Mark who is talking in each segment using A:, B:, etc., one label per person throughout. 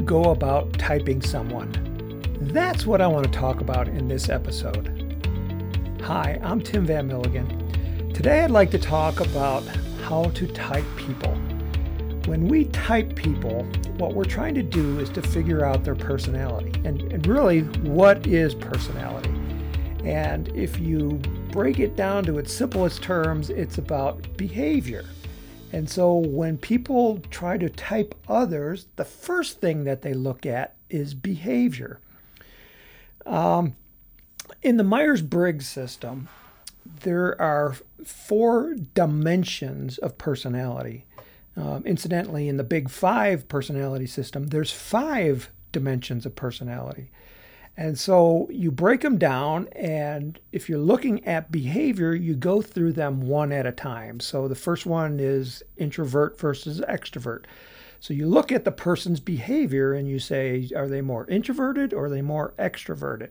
A: you go about typing someone? That's what I want to talk about in this episode. Hi, I'm Tim Van Milligan. Today I'd like to talk about how to type people. When we type people, what we're trying to do is to figure out their personality. And, and really, what is personality? And if you break it down to its simplest terms, it's about behavior. And so when people try to type others, the first thing that they look at is behavior. Um, in the Myers Briggs system, there are four dimensions of personality. Um, incidentally, in the Big Five personality system, there's five dimensions of personality. And so you break them down, and if you're looking at behavior, you go through them one at a time. So the first one is introvert versus extrovert. So you look at the person's behavior and you say, are they more introverted or are they more extroverted?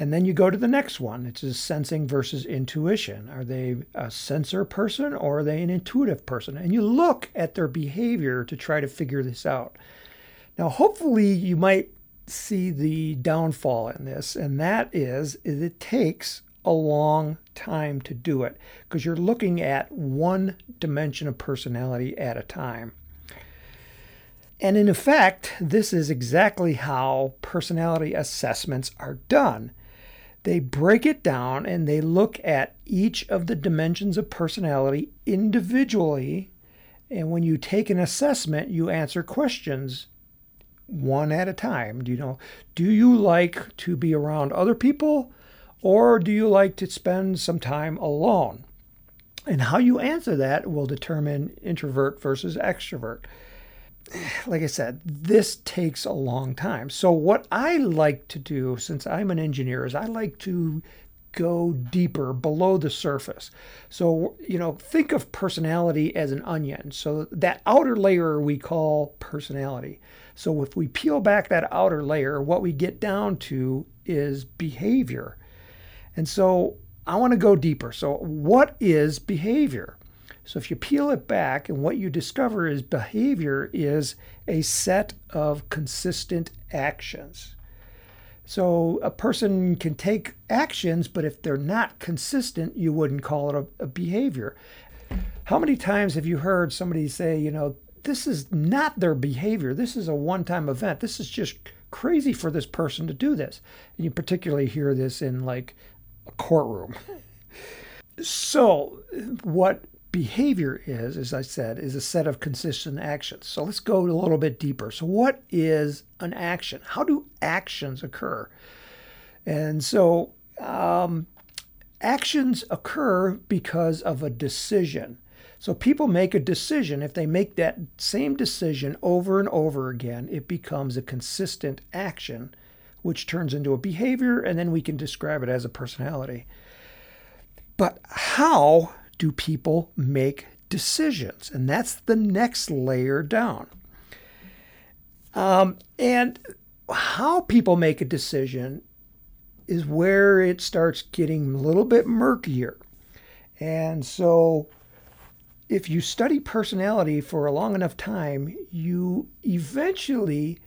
A: And then you go to the next one, which is sensing versus intuition. Are they a sensor person or are they an intuitive person? And you look at their behavior to try to figure this out. Now, hopefully, you might see the downfall in this, and that is, is it takes a long time to do it because you're looking at one dimension of personality at a time. And in effect, this is exactly how personality assessments are done. They break it down and they look at each of the dimensions of personality individually. And when you take an assessment, you answer questions one at a time. Do you know, do you like to be around other people or do you like to spend some time alone? And how you answer that will determine introvert versus extrovert. Like I said, this takes a long time. So, what I like to do, since I'm an engineer, is I like to go deeper below the surface. So, you know, think of personality as an onion. So, that outer layer we call personality. So, if we peel back that outer layer, what we get down to is behavior. And so, I want to go deeper. So, what is behavior? So, if you peel it back, and what you discover is behavior is a set of consistent actions. So a person can take actions, but if they're not consistent, you wouldn't call it a, a, behavior. How many times have you heard somebody say, you know, this is not their behavior. This is a one time event. This is just crazy for this person to do this. And you particularly hear this in like a courtroom. so, what behavior is, as I said, is a set of consistent actions. So let's go a little bit deeper. So, what is an action? How do actions occur? And so, um, actions occur because of a decision. So, people make a decision. If they make that same decision over and over again, it becomes a consistent action, which turns into a behavior, and then we can describe it as a personality. But how do people make decisions? And that's the next layer down. Um, and how people make a decision is where it starts getting a little bit murkier. And so, if you study personality for a long enough time, you eventually,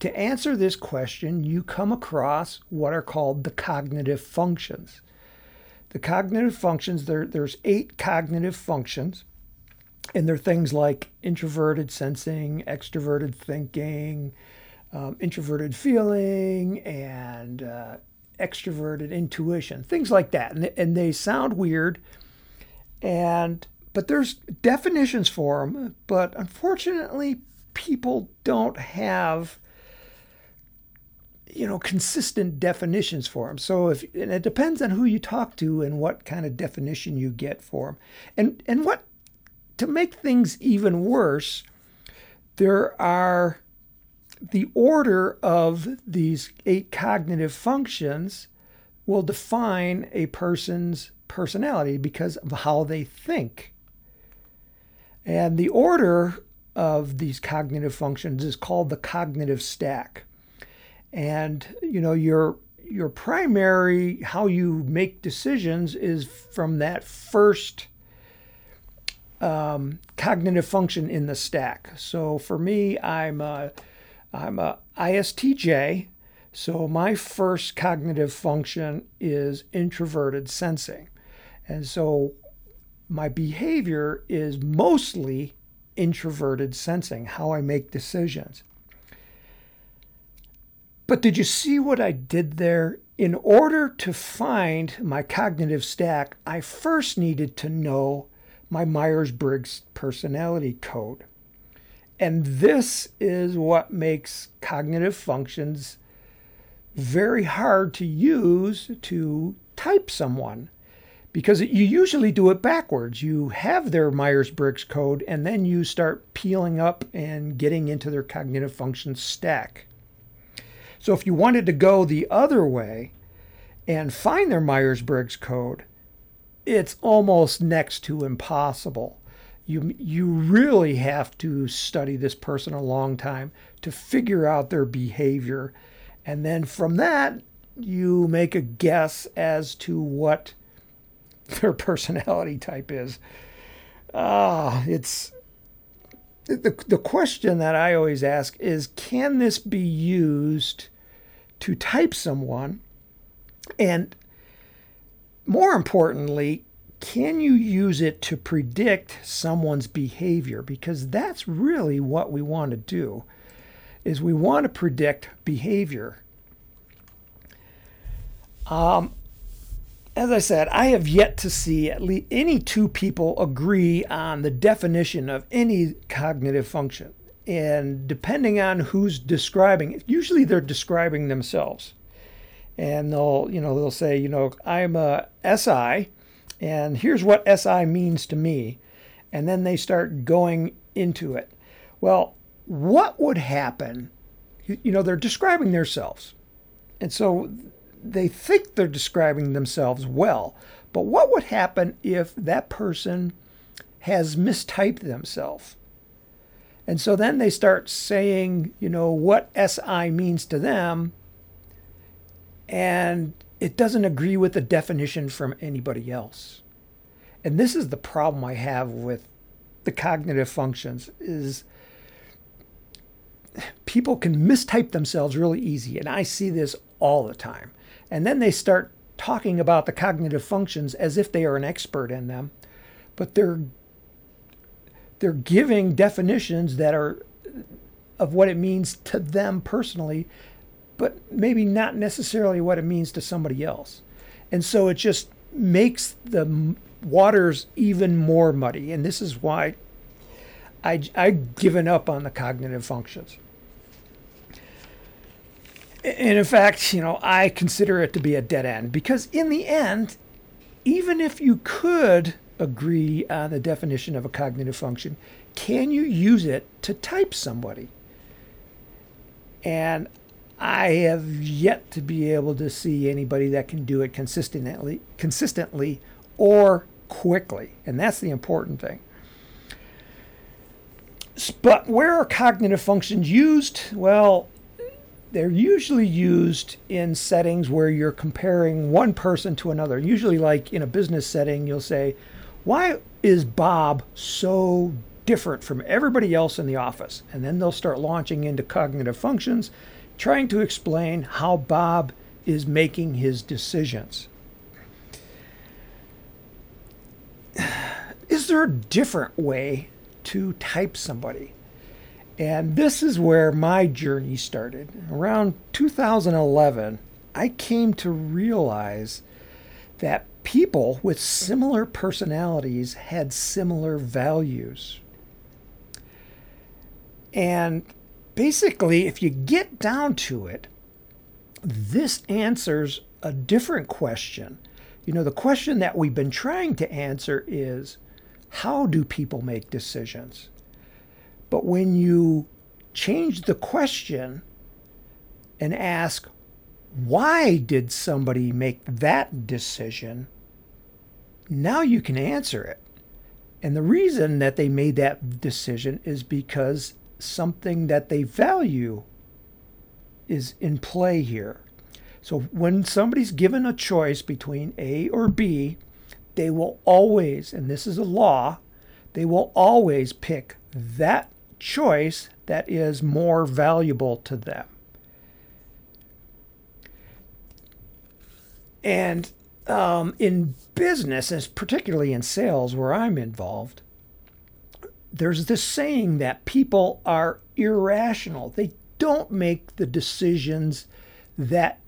A: to answer this question, you come across what are called the cognitive functions. The cognitive functions, there, there's eight cognitive functions, and they're things like introverted sensing, extroverted thinking, um, introverted feeling, and uh, extroverted intuition, things like that. And, and they sound weird, and but there's definitions for them. But unfortunately, people don't have you know consistent definitions for them so if and it depends on who you talk to and what kind of definition you get for them and and what to make things even worse there are the order of these eight cognitive functions will define a person's personality because of how they think and the order of these cognitive functions is called the cognitive stack and you know your your primary how you make decisions is from that first um, cognitive function in the stack. So for me, I'm a, I'm a ISTJ, so my first cognitive function is introverted sensing. And so my behavior is mostly introverted sensing, how I make decisions. But did you see what I did there? In order to find my cognitive stack, I first needed to know my Myers Briggs personality code. And this is what makes cognitive functions very hard to use to type someone because you usually do it backwards. You have their Myers Briggs code and then you start peeling up and getting into their cognitive function stack. So if you wanted to go the other way and find their Myers Briggs code, it's almost next to impossible. You, you really have to study this person a long time to figure out their behavior. And then from that, you make a guess as to what their personality type is. Ah, it's the, the question that I always ask is can this be used to type someone? And more importantly, can you use it to predict someone's behavior? Because that's really what we want to do is we want to predict behavior. Um, as I said, I have yet to see at least any two people agree on the definition of any cognitive function. And depending on who's describing usually they're describing themselves. And they'll, you know, they'll say, you know, I'm a SI, and here's what SI means to me. And then they start going into it. Well, what would happen? You know, they're describing themselves. And so they think they're describing themselves well. But what would happen if that person has mistyped themselves? And so then they start saying, you know, what SI means to them, and it doesn't agree with the definition from anybody else. And this is the problem I have with the cognitive functions is people can mistype themselves really easy and I see this all the time. And then they start talking about the cognitive functions as if they are an expert in them, but they're they're giving definitions that are of what it means to them personally, but maybe not necessarily what it means to somebody else. And so it just makes the waters even more muddy. And this is why I, I've given up on the cognitive functions and in fact, you know, I consider it to be a dead end because in the end, even if you could agree on the definition of a cognitive function, can you use it to type somebody? And I have yet to be able to see anybody that can do it consistently, consistently or quickly, and that's the important thing. But where are cognitive functions used? Well, they're usually used in settings where you're comparing one person to another. Usually, like in a business setting, you'll say, Why is Bob so different from everybody else in the office? And then they'll start launching into cognitive functions, trying to explain how Bob is making his decisions. Is there a different way to type somebody? And this is where my journey started. Around 2011, I came to realize that people with similar personalities had similar values. And basically, if you get down to it, this answers a different question. You know, the question that we've been trying to answer is how do people make decisions? But when you change the question and ask, why did somebody make that decision? Now you can answer it. And the reason that they made that decision is because something that they value is in play here. So when somebody's given a choice between A or B, they will always, and this is a law, they will always pick that choice that is more valuable to them. And um, in business, as particularly in sales where I'm involved, there's this saying that people are irrational. They don't make the decisions that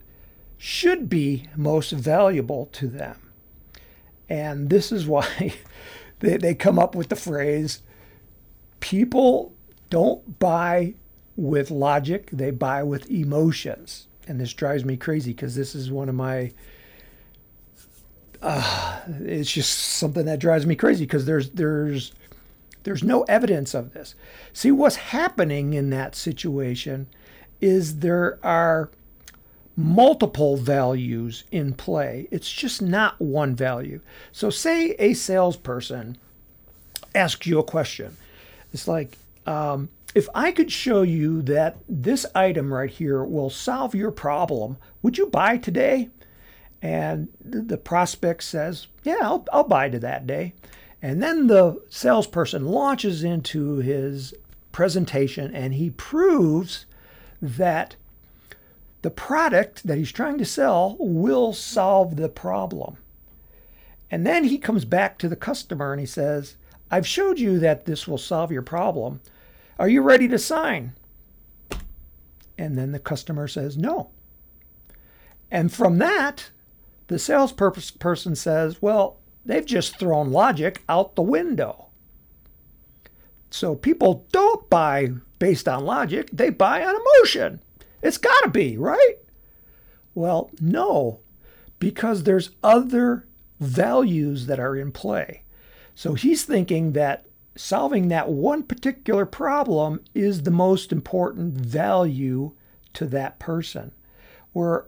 A: should be most valuable to them. And this is why they, they come up with the phrase people don't buy with logic, they buy with emotions. And this drives me crazy because this is one of my uh, it's just something that drives me crazy because there's there's there's no evidence of this. See what's happening in that situation is there are multiple values in play. It's just not one value. So say a salesperson asks you a question. It's like um, if I could show you that this item right here will solve your problem, would you buy today? And the prospect says, Yeah, I'll, I'll buy to that day. And then the salesperson launches into his presentation and he proves that the product that he's trying to sell will solve the problem. And then he comes back to the customer and he says, I've showed you that this will solve your problem. Are you ready to sign? And then the customer says, No. And from that, the salesperson says, well, they've just thrown logic out the window. So people don't buy based on logic, they buy on emotion. It's got to be, right? Well, no, because there's other values that are in play. So he's thinking that solving that one particular problem is the most important value to that person. Where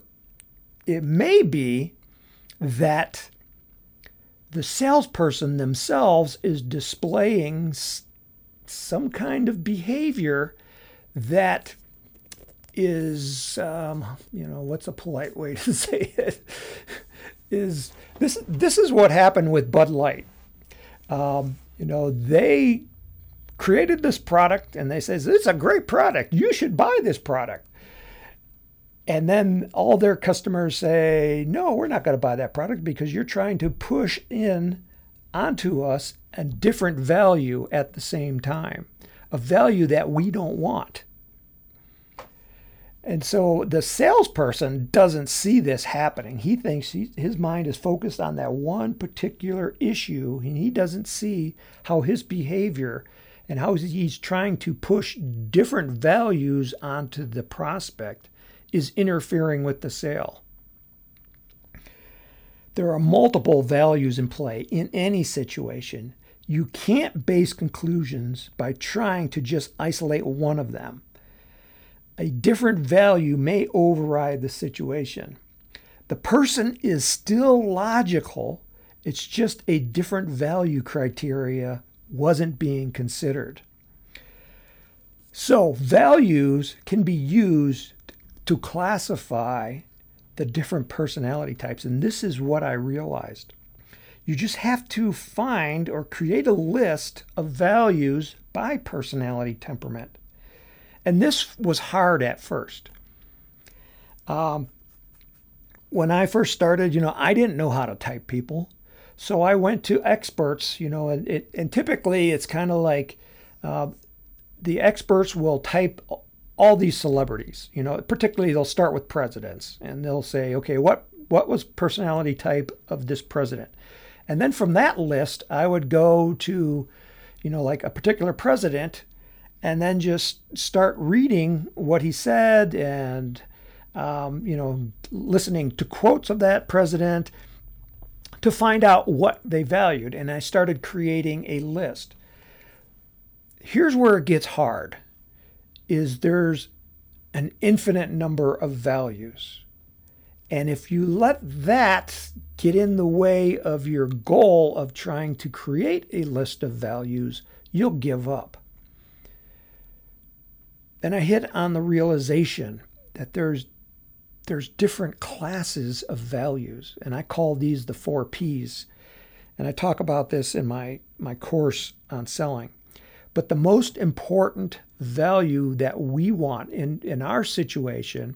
A: it may be that the salesperson themselves is displaying some kind of behavior that is, um, you know, what's a polite way to say it? is this this is what happened with Bud Light. Um, you know, they created this product and they says it's a great product. You should buy this product. And then all their customers say, no, we're not going to buy that product because you're trying to push in onto us a different value at the same time, a value that we don't want. And so the salesperson doesn't see this happening. He thinks he, his mind is focused on that one particular issue, and he doesn't see how his behavior and how he's trying to push different values onto the prospect is interfering with the sale. There are multiple values in play in any situation. You can't base conclusions by trying to just isolate one of them. A different value may override the situation. The person is still logical, it's just a different value criteria wasn't being considered. So, values can be used to classify the different personality types. And this is what I realized. You just have to find or create a list of values by personality temperament. And this was hard at first. Um, when I first started, you know, I didn't know how to type people. So I went to experts, you know, and, it, and typically it's kind of like uh, the experts will type all these celebrities. You know, particularly they'll start with presidents and they'll say, okay, what what was personality type of this president? And then from that list, I would go to, you know, like a particular president and then just start reading what he said and, um, you know, listening to quotes of that president to find out what they valued. And I started creating a list. Here's where it gets hard is there's an infinite number of values. And if you let that get in the way of your goal of trying to create a list of values, you'll give up. Then I hit on the realization that there's there's different classes of values, and I call these the four P's. And I talk about this in my, my course on selling. But the most important value that we want in, in our situation,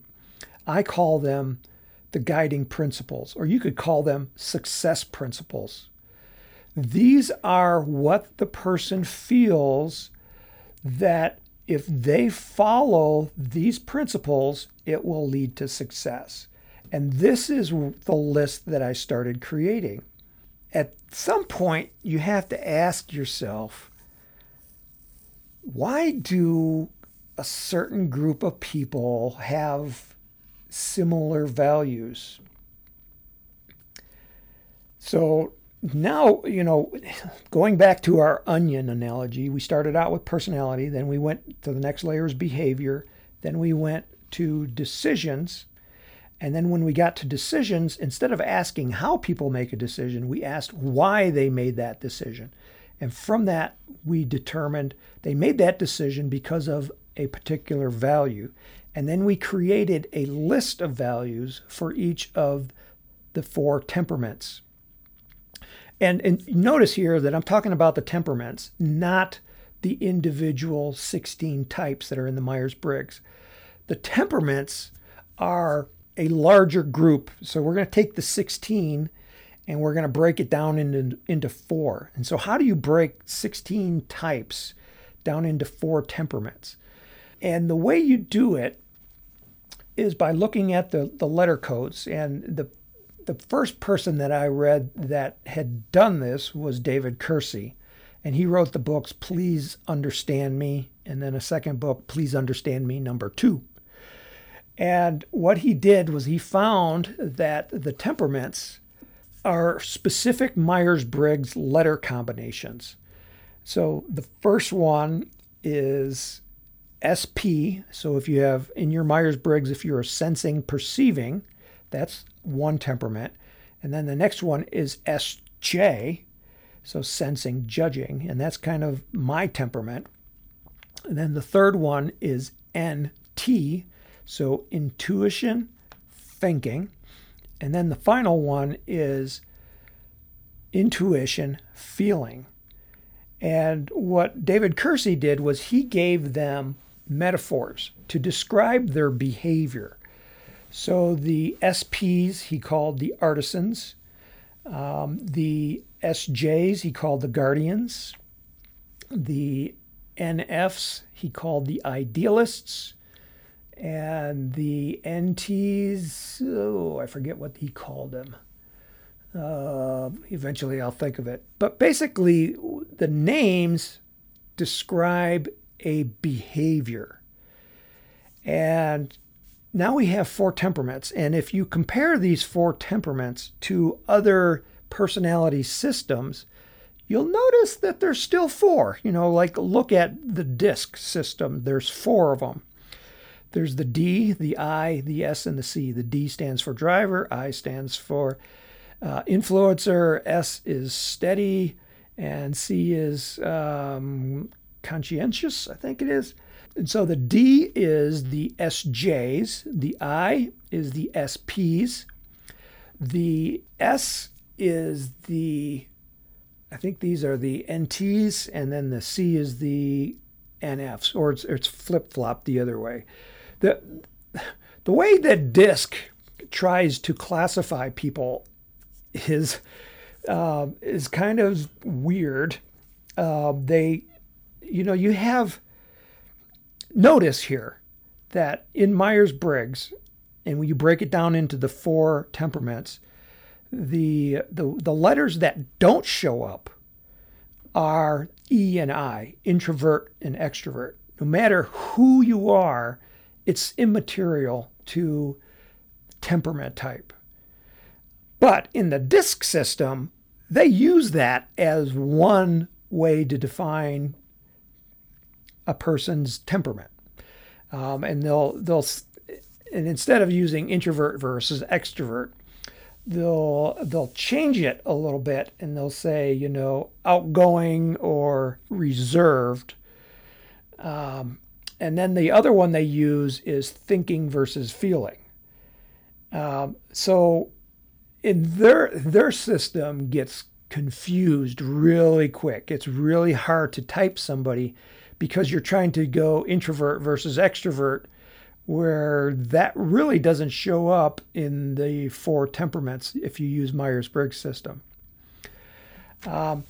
A: I call them the guiding principles, or you could call them success principles. These are what the person feels that if they follow these principles, it will lead to success. And this is the list that I started creating. At some point, you have to ask yourself why do a certain group of people have similar values? So now, you know, going back to our onion analogy, we started out with personality, then we went to the next layer is behavior, then we went to decisions. And then when we got to decisions, instead of asking how people make a decision, we asked why they made that decision. And from that, we determined they made that decision because of a particular value. And then we created a list of values for each of the four temperaments. And, and notice here that I'm talking about the temperaments, not the individual 16 types that are in the Myers Briggs. The temperaments are a larger group. So we're going to take the 16 and we're going to break it down into, into four. And so, how do you break 16 types down into four temperaments? And the way you do it is by looking at the, the letter codes. And the, the first person that I read that had done this was David Keirsey. And he wrote the books, Please Understand Me, and then a second book, Please Understand Me, number two. And what he did was he found that the temperaments are specific Myers Briggs letter combinations. So the first one is SP. So if you have in your Myers Briggs, if you're sensing perceiving, that's one temperament. And then the next one is SJ. So sensing judging. And that's kind of my temperament. And then the third one is NT. So intuition, thinking. And then the final one is intuition, feeling. And what David Keirsey did was he gave them metaphors to describe their behavior. So the SPs he called the artisans, um, the SJs he called the guardians, the NFs he called the idealists, and the NTs, oh, I forget what he called them. Uh, eventually, I'll think of it. But basically, the names describe a behavior. And now we have four temperaments. And if you compare these four temperaments to other personality systems, you'll notice that there's still four. You know, like look at the DISC system, there's four of them. There's the D, the I, the S, and the C. The D stands for driver, I stands for uh, influencer, S is steady, and C is um, conscientious, I think it is. And so the D is the SJs, the I is the SPs, the S is the, I think these are the NTs, and then the C is the NFs, or it's, it's flip flop the other way the the way that DISC tries to classify people is uh, is kind of weird. Uh, they, you know, you have notice here that in Myers Briggs, and when you break it down into the four temperaments, the the the letters that don't show up are E and I, introvert and extrovert. No matter who you are, it's immaterial to temperament type. But in the DISC system, they use that as one way to define a person's temperament. Um, and they'll they'll and instead of using introvert versus extrovert, they'll they'll change it a little bit and they'll say you know outgoing or reserved. Um, and then the other one they use is thinking versus feeling. Um, so in their their system gets confused really quick. It's really hard to type somebody because you're trying to go introvert versus extrovert, where that really doesn't show up in the four temperaments if you use Myers Briggs system. Um,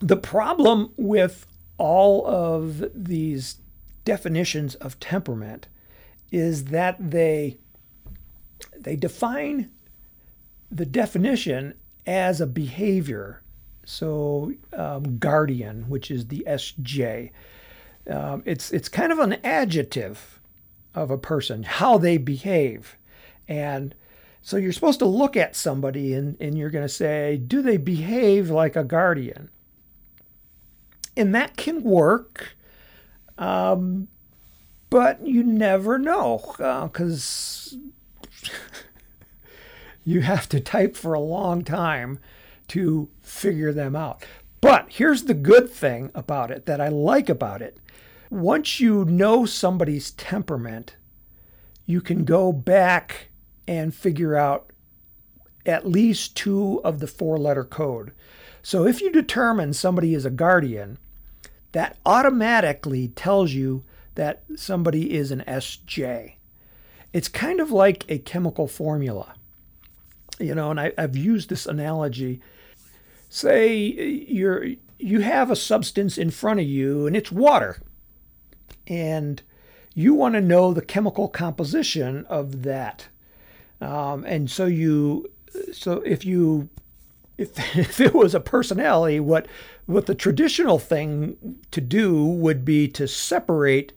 A: the problem with all of these definitions of temperament is that they they define the definition as a behavior. So um, guardian, which is the SJ, um, it's it's kind of an adjective of a person, how they behave, and so you're supposed to look at somebody and, and you're going to say, do they behave like a guardian? And that can work, um, but you never know because uh, you have to type for a long time to figure them out. But here's the good thing about it that I like about it. Once you know somebody's temperament, you can go back and figure out at least two of the four letter code. So if you determine somebody is a guardian, that automatically tells you that somebody is an SJ. It's kind of like a chemical formula. You know, and I, have used this analogy. Say uh, you're you have a substance in front of you and it's water. And you want to know the chemical composition of that. Um, and so you so if you if, if it was a personality, what what the traditional thing to do would be to separate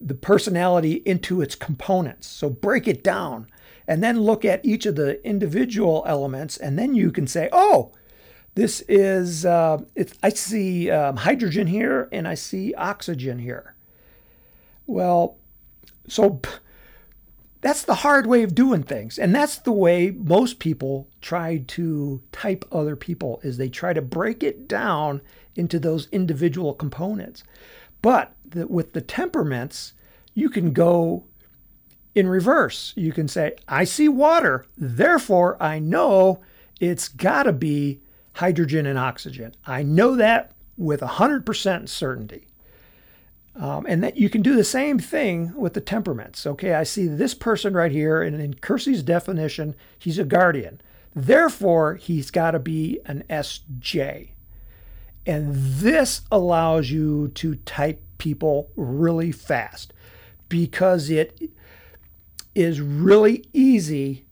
A: the personality into its components. So break it down and then look at each of the individual elements, and then you can say, oh, this is, uh, I see um, hydrogen here and I see oxygen here. Well, so that's the hard way of doing things. And that's the way most people try to type other people is they try to break it down into those individual components. But the, with the temperaments, you can go in reverse. You can say, I see water, therefore I know it's got to be hydrogen and oxygen. I know that with 100% certainty. Um, and that you can do the same thing with the temperaments. Okay, I see this person right here, and in Keirsey's definition, he's a guardian. Therefore, he's got to be an SJ. And this allows you to type people really fast because it is really easy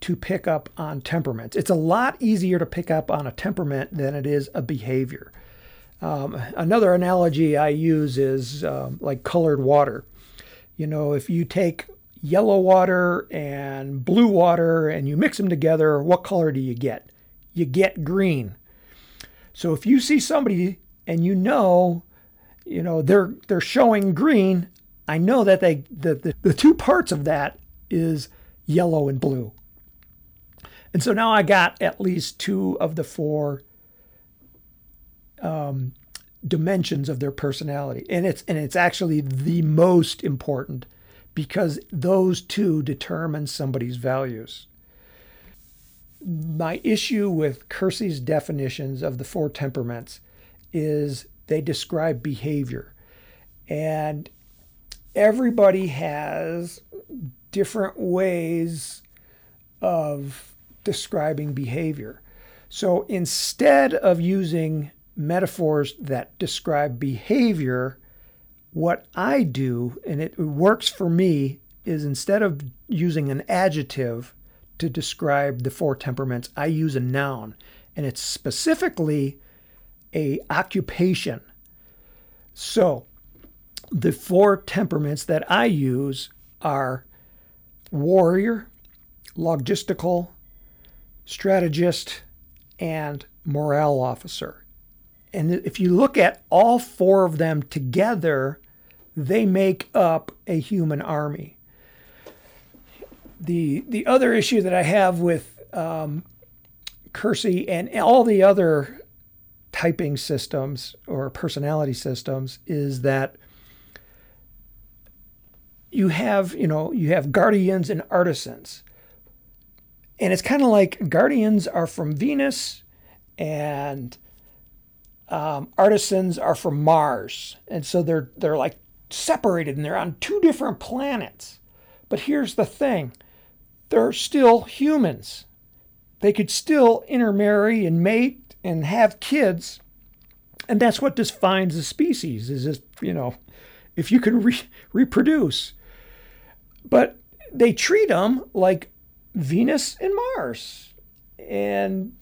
A: to pick up on temperaments. It's a lot easier to pick up on a temperament than it is a behavior. Um, another analogy I use is um, like colored water. You know, if you take yellow water and blue water and you mix them together, what color do you get? You get green. So if you see somebody and you know, you know, they're they're showing green, I know that they the, the, the two parts of that is yellow and blue. And so now I got at least two of the four um, dimensions of their personality, and it's and it's actually the most important because those two determine somebody's values. My issue with Keirsey's definitions of the four temperaments is they describe behavior, and everybody has different ways of describing behavior. So instead of using metaphors that describe behavior, what I do, and it works for me, is instead of using an adjective to describe the four temperaments, I use a noun, and it's specifically a occupation. So the four temperaments that I use are warrior, logistical, strategist, and morale officer. And if you look at all four of them together, they make up a human army. The, the other issue that I have with um, Keirsey and all the other typing systems or personality systems is that you have, you know, you have guardians and artisans. And it's kind of like guardians are from Venus and um, artisans are from Mars, and so they're they're like separated and they're on two different planets. But here's the thing: they're still humans. They could still intermarry and mate and have kids, and that's what defines a species. Is if you know, if you can re- reproduce. But they treat them like Venus and Mars, and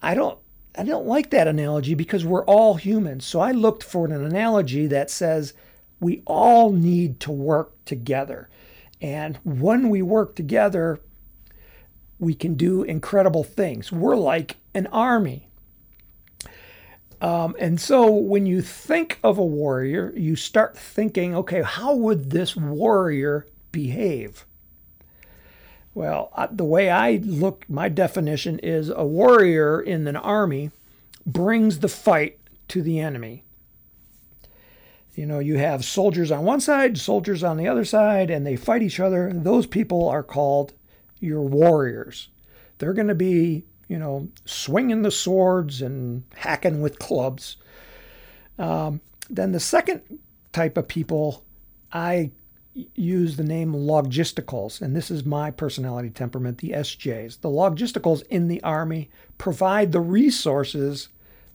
A: I don't I don't like that analogy because we're all humans. So I looked for an analogy that says we all need to work together. And when we work together, we can do incredible things. We're like an army. Um, and so when you think of a warrior, you start thinking, okay, how would this warrior behave? Well, the way I look, my definition is a warrior in an army brings the fight to the enemy. You know, you have soldiers on one side, soldiers on the other side, and they fight each other. Those people are called your warriors. They're going to be, you know, swinging the swords and hacking with clubs. Um, then the second type of people I use the name logisticals, and this is my personality temperament, the SJs. The logisticals in the Army provide the resources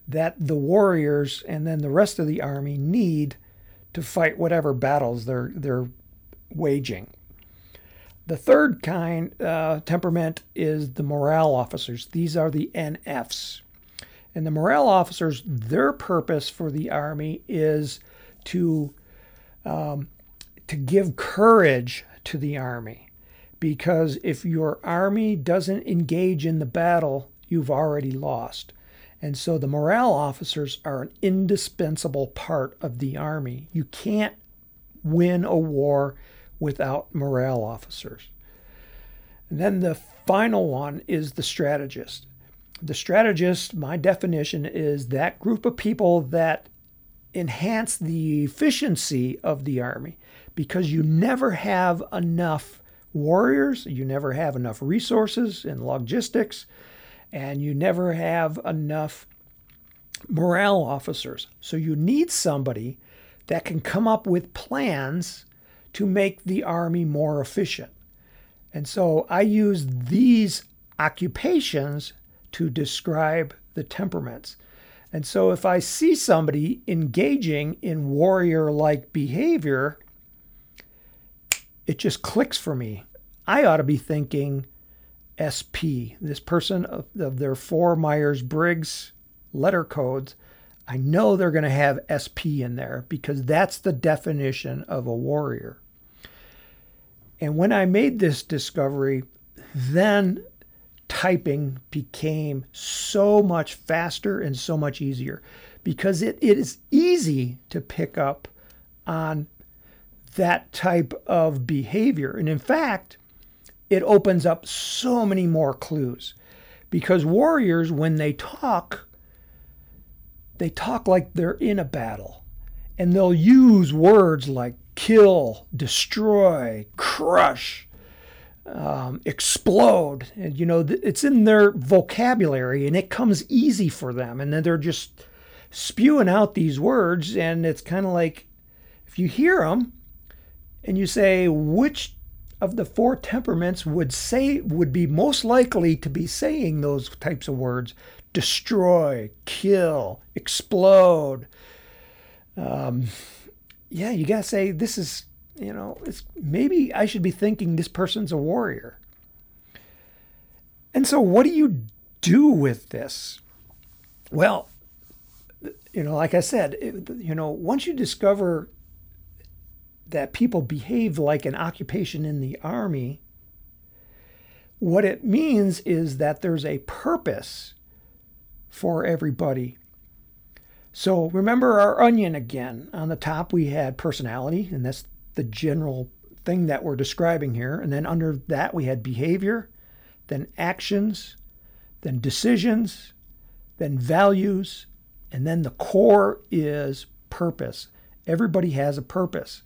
A: that the warriors and then the rest of the Army need to fight whatever battles they're, they're waging. The third kind uh, temperament is the morale officers. These are the NFs. And the morale officers, their purpose for the Army is to um, to give courage to the army because if your army doesn't engage in the battle, you've already lost. And so the morale officers are an indispensable part of the army. You can't win a war without morale officers. And then the final one is the strategist. The strategist, my definition is that group of people that enhance the efficiency of the army because you never have enough warriors, you never have enough resources and logistics, and you never have enough morale officers. So you need somebody that can come up with plans to make the army more efficient. And so I use these occupations to describe the temperaments. And so if I see somebody engaging in warrior like behavior, it just clicks for me. I ought to be thinking SP, this person of, of their four Myers Briggs letter codes. I know they're going to have SP in there because that's the definition of a warrior. And when I made this discovery, then typing became so much faster and so much easier because it, it is easy to pick up on that type of behavior. And in fact, it opens up so many more clues because warriors, when they talk, they talk like they're in a battle and they'll use words like kill, destroy, crush, um, explode. And, you know, it's in their vocabulary and it comes easy for them. And then they're just spewing out these words. And it's kind of like if you hear them, and you say which of the four temperaments would say would be most likely to be saying those types of words destroy kill explode? Um, yeah you gotta say this is you know it's maybe i should be thinking this person's a warrior. And so what do you do with this? Well you know like i said it, you know once you discover that people behave like an occupation in the army, what it means is that there's a purpose for everybody. So remember our onion again. On the top, we had personality, and that's the general thing that we're describing here. And then under that, we had behavior, then actions, then decisions, then values, and then the core is purpose. Everybody has a purpose.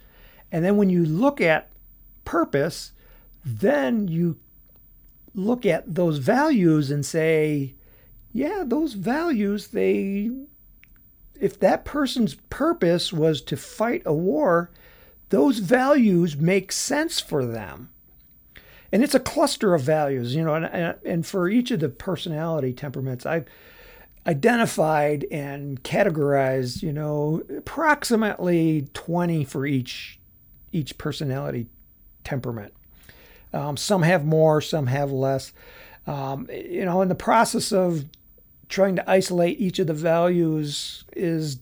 A: And then when you look at purpose, then you look at those values and say, yeah, those values, they, if that person's purpose was to fight a war, those values make sense for them. And it's a cluster of values, you know, and, and for each of the personality temperaments, I've identified and categorized, you know, approximately 20 for each each personality temperament. Um, some have more, some have less. Um, you know, in the process of trying to isolate each of the values is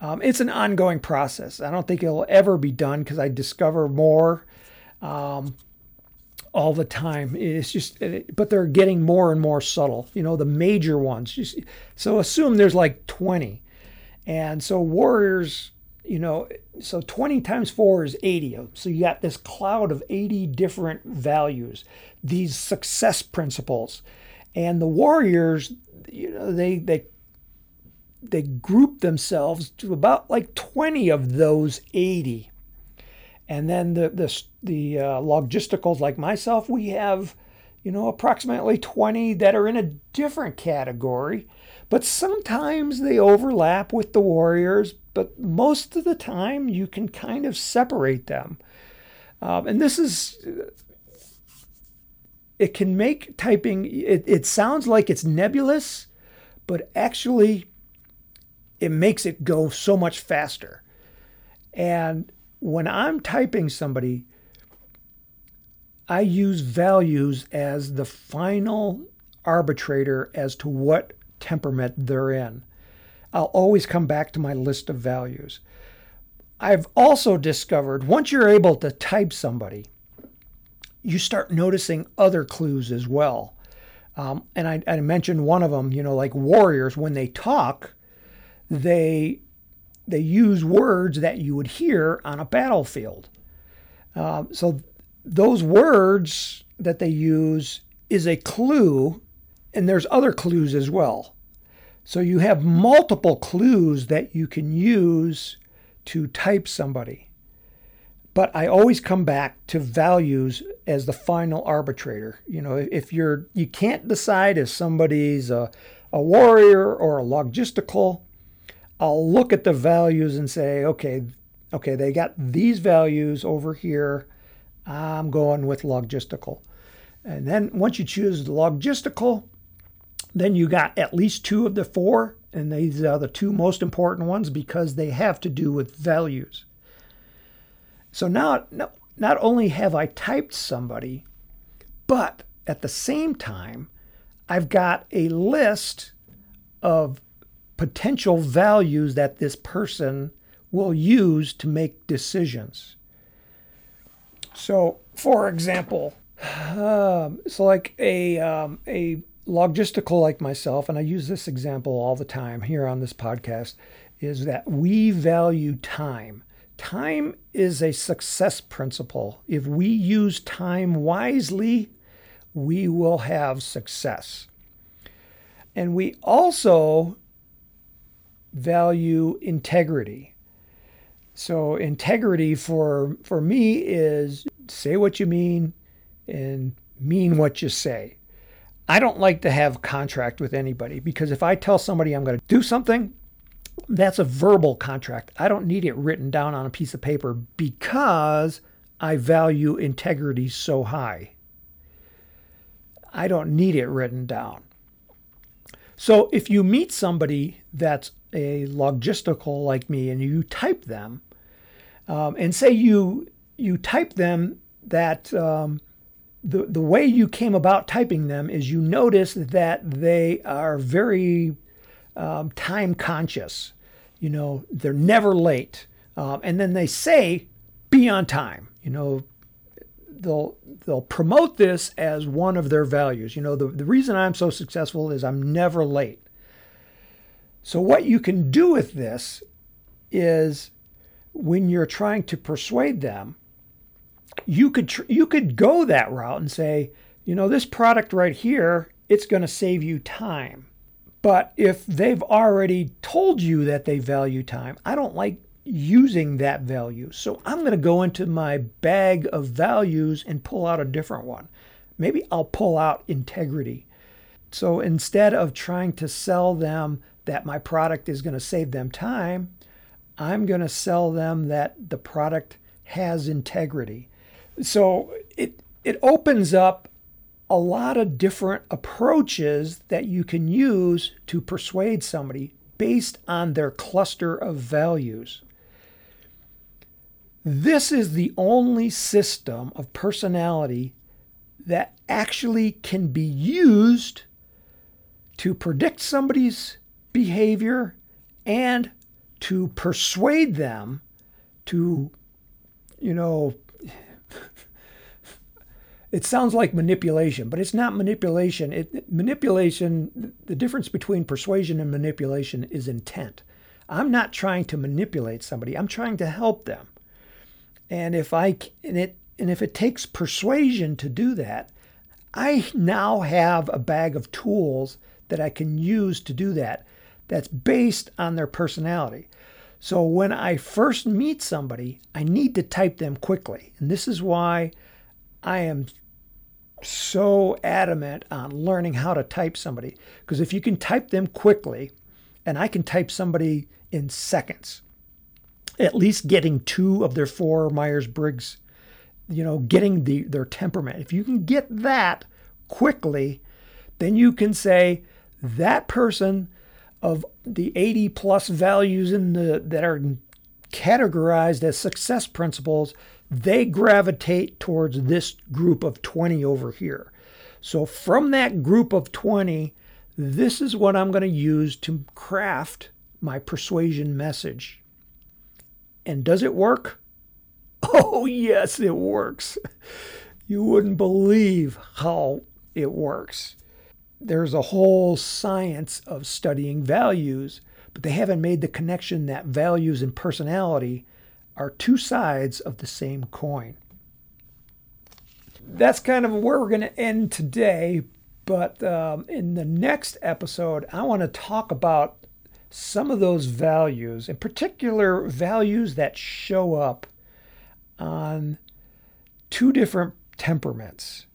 A: um, it's an ongoing process. I don't think it'll ever be done because I discover more um, all the time. It's just, but they're getting more and more subtle. You know, the major ones. Just, so assume there's like 20, and so warriors. You know, so 20 times 4 is 80. So you got this cloud of 80 different values, these success principles. And the warriors, you know, they they they group themselves to about like 20 of those 80. And then the the the uh, logisticals like myself, we have you know approximately 20 that are in a different category, but sometimes they overlap with the warriors, but most of the time you can kind of separate them. Um, and this is it can make typing it, it sounds like it's nebulous, but actually it makes it go so much faster. And when I'm typing somebody, I use values as the final arbitrator as to what temperament they're in. I'll always come back to my list of values. I've also discovered once you're able to type somebody, you start noticing other clues as well. Um, and I, I mentioned one of them, you know, like warriors, when they talk, they they use words that you would hear on a battlefield. Uh, so those words that they use is a clue, and there's other clues as well. So you have multiple clues that you can use to type somebody. But I always come back to values as the final arbitrator. You know, if you're you can't decide if somebody's a, a warrior or a logistical I'll look at the values and say, okay, okay, they got these values over here. I'm going with logistical. And then once you choose the logistical, then you got at least two of the four, and these are the two most important ones because they have to do with values. So now, not only have I typed somebody, but at the same time, I've got a list of potential values that this person will use to make decisions. So, for example, um, so like a um, a logistical like myself, and I use this example all the time here on this podcast, is that we value time. Time is a success principle. If we use time wisely, we will have success. And we also value integrity. So integrity for for me is say what you mean and mean what you say. I don't like to have contract with anybody because if I tell somebody I'm going to do something, that's a verbal contract. I don't need it written down on a piece of paper because I value integrity so high. I don't need it written down. So if you meet somebody that's a logistical like me and you type them, um, and say you you type them that um, the the way you came about typing them is you notice that they are very um, time conscious. You know, they're never late, um, and then they say, "Be on time." You know, they'll they'll promote this as one of their values. You know, the, the reason I'm so successful is I'm never late. So, what you can do with this is when you're trying to persuade them, you could tr- you could go that route and say, you know, this product right here, it's going to save you time. But if they've already told you that they value time, I don't like using that value. So I'm going to go into my bag of values and pull out a different one. Maybe I'll pull out integrity So instead of trying to sell them that my product is going to save them time, I'm going to sell them that the product has integrity. So it it opens up a lot of different approaches that you can use to persuade somebody based on their cluster of values. This is the only system of personality that actually can be used to predict somebody's behavior and to persuade them to, you know, it sounds like manipulation, but it's not manipulation. It, manipulation, the difference between persuasion and manipulation is intent. I'm not trying to manipulate somebody. I'm trying to help them. And if I and it and if it takes persuasion to do that, I now have a bag of tools that I can use to do that that's based on their personality. So when I first meet somebody, I need to type them quickly. And this is why I am so adamant on learning how to type somebody. Because if you can type them quickly, and I can type somebody in seconds, at least getting two of their four Myers Briggs, you know, getting the their temperament. If you can get that quickly, then you can say that person of the 80 plus values in the that are categorized as success principles, they gravitate towards this group of 20 over here. So from that group of 20, this is what I'm going to use to craft my persuasion message. And does it work? Oh, yes, it works. You wouldn't believe how it works. There's a whole science of studying values, but they haven't made the connection that values and personality are two sides of the same coin. That's kind of where we're going to end today. But um, in the next episode, I want to talk about some of those values, in particular, values that show up on two different temperaments.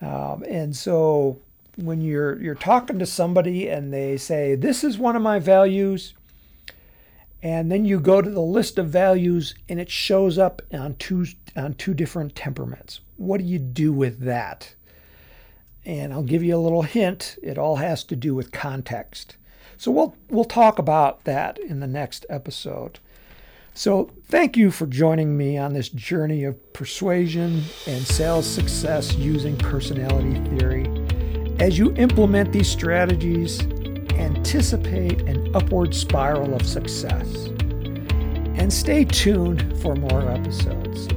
A: Um, and so when you're you're talking to somebody and they say this is one of my values and then you go to the list of values and it shows up on two on two different temperaments what do you do with that and I'll give you a little hint it all has to do with context so we'll we'll talk about that in the next episode. So thank you for joining me on this journey of persuasion and sales success using personality theory. As you implement these strategies, anticipate an upward spiral of success. And stay tuned for more episodes.